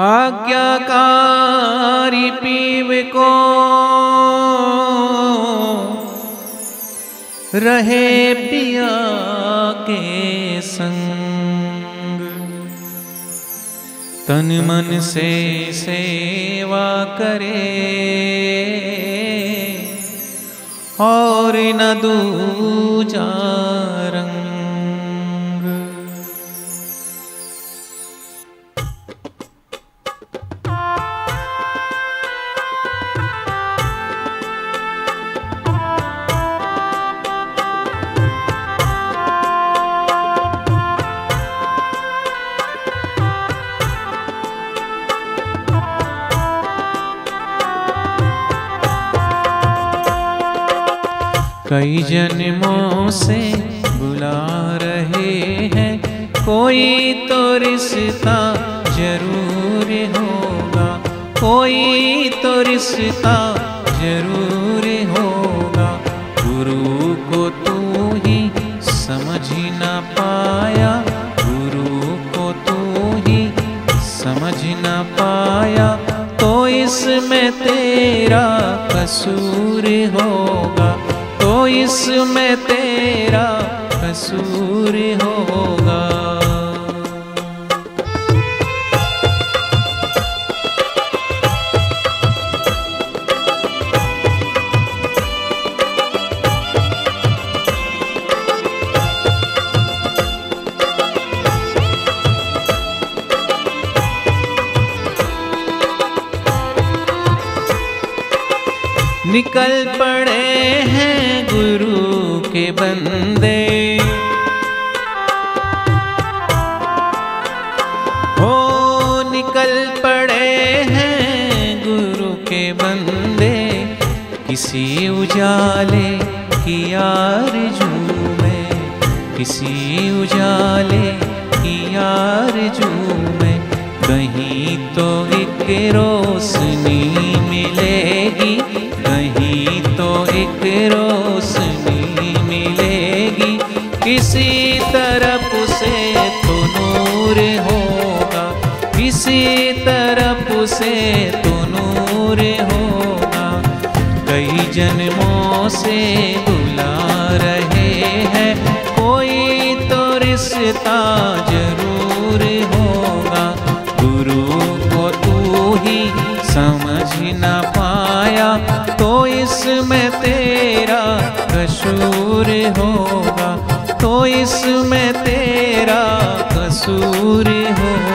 आज्ञाकारी पीव को रहे पिया के संग। तन मन से सेवा करे और न दूजा कई जन्मों से बुला रहे हैं। कोई तो रिश्ता ज़रूर होगा, कोई तो रिश्ता ज़रूर होगा। गुरु को तू ही समझ ना पाया, गुरु को तू ही समझ ना पाया। तो इसमें तेरा कसूर होगा। इसमें तेरा कसूर होगा। निकल पड़े हैं गुरु के बंदे। हो निकल पड़े हैं गुरु के बंदे, किसी उजाले की आरज़ू में, किसी उजाले की आरज़ू में, कहीं तो एक रोशनी मिलेगी, कहीं तो एक मिलेगी किसी तरफ़ से तो नूर होगा, किसी तरफ़ से तो नूर होगा। कई जन्मों से बुला रहे हैं, कोई तो रिश्ता ज़रूर होगा। गुरु को तू ही समझ ना पाया तो इसमें तेरा कसूर होगा। इसमें तेरा कसूर होगा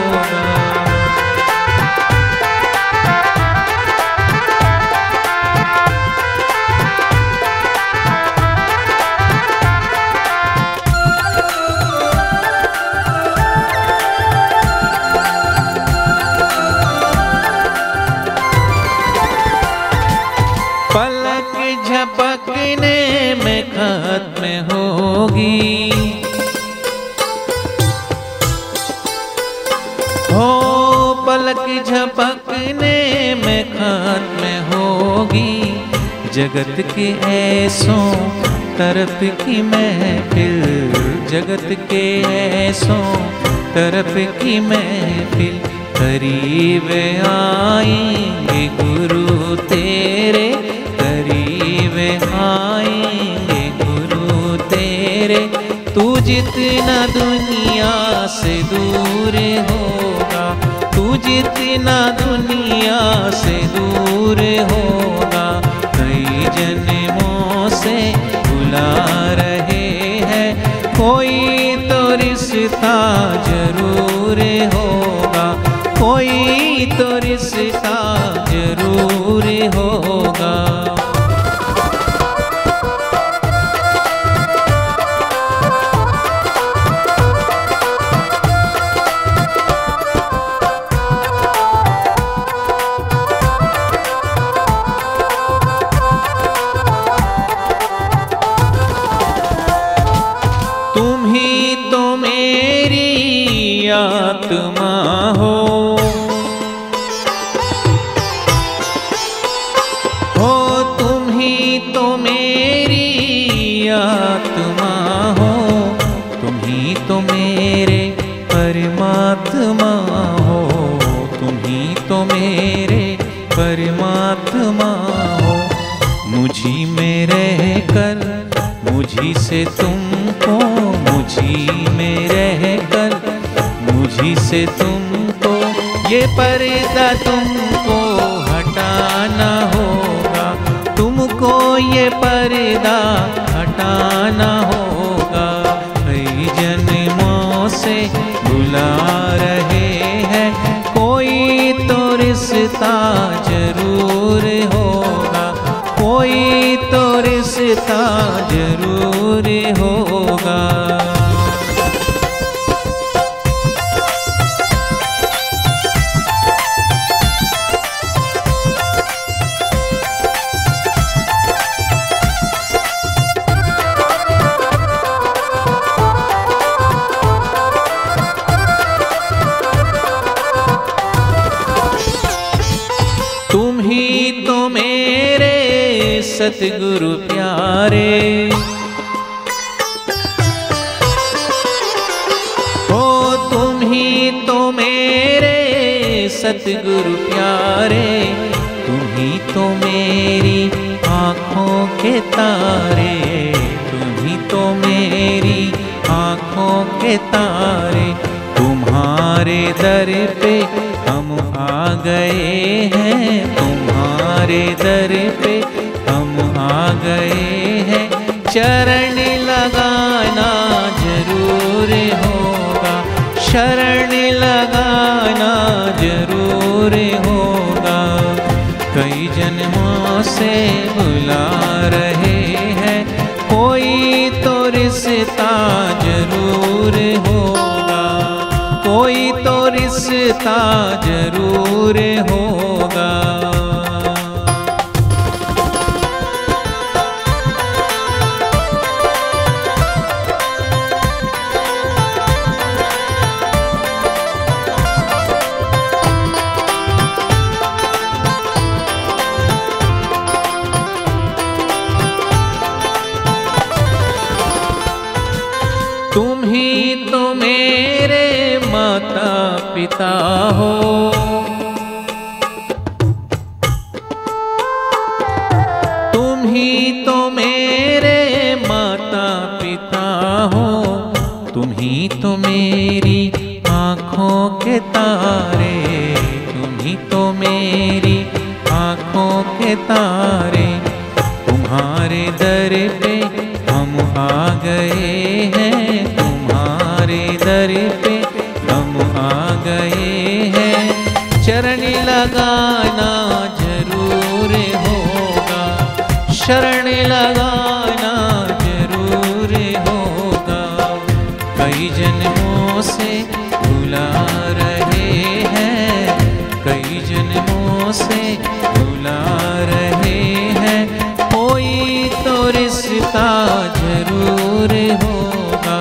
पलक झपकने में खत्म होगी। जगत के ऐसों तरफ़ की महफिल, जगत के ऐसों तरफ़ की महफिल। करीब आएँगे गुरु तेरे, करीब आएँगे गुरु तेरे। तू जितना दुनिया से दूर तू जितना दुनिया से दूर होगा, कई जन्मों से बुला रहे हैं। कोई तो रिश्ता ज़रूर होगा, कोई तो रिश्ता ज़रूर होगा। मुझी से तुमको मुझी में रह कर मुझी से तुमको ये पर्दा तुमको हटाना होगा, तुमको ये पर्दा हटाना होगा। कई जन्मों से बुला रहे हैं, कोई तो रिश्ता रिश्ता ज़रूर होगा सतगुरु प्यारे। हो तुम ही तो मेरे सतगुरु प्यारे। तुम ही तो मेरी आँखों के तारे। तुम ही तो मेरी आँखों के तारे। तुम्हारे दर पे हम आ गए हैं। तुम्हारे दर पे चरण लगाना ज़रूर होगा। शरण लगाना ज़रूर होगा। कई जन्मों से बुला रहे हैं। कोई तो रिश्ता ज़रूर होगा। कोई तो रिश्ता ज़रूर होगा। पिता हो। तुम ही तो मेरे माता पिता हो। तुम ही तो मेरी आँखों के तारे। तुम ही तो मेरी आँखों के तारे। तुम्हारे दर पे हम आ गए हैं। तुम्हारे दर पे लगाना ज़रूर होगा। शरण लगाना ज़रूर होगा। कई जन्मों से बुला रहे हैं। कई जन्मों से बुला रहे हैं। कोई तो रिश्ता ज़रूर होगा।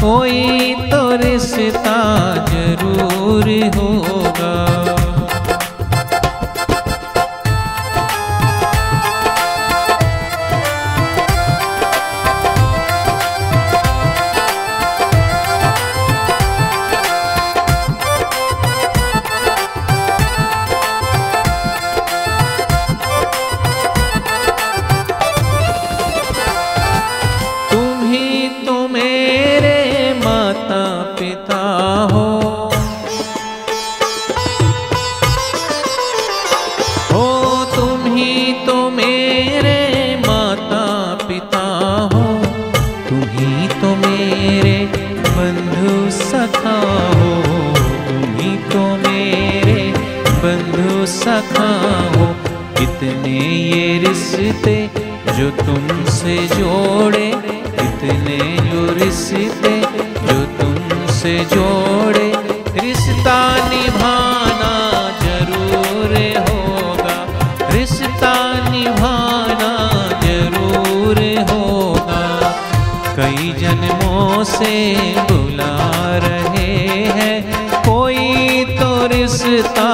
कोई तो रिश्ता ज़रूर होगा। रिश्ते जो तुमसे जोड़े, इतने जो रिश्ते जो तुमसे जोड़े, रिश्ता निभाना ज़रूर होगा, रिश्ता निभाना ज़रूर होगा। कई जन्मों से बुला रहे हैं, कोई तो रिश्ता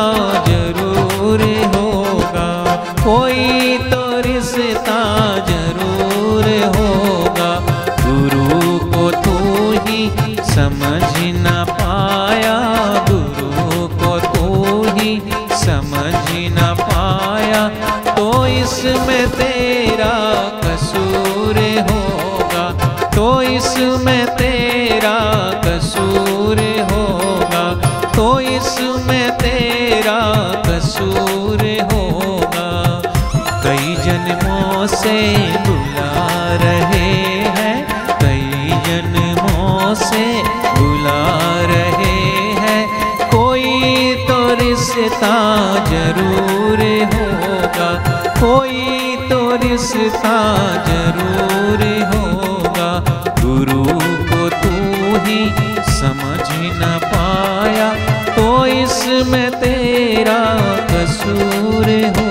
समझ न पाया तो इसमें तेरा कसूर होगा। तो इसमें तेरा कसूर होगा। तो इसमें तेरा कसूर होगा। कई जन्मों से बुला रहे तो तेरा कसूर हो।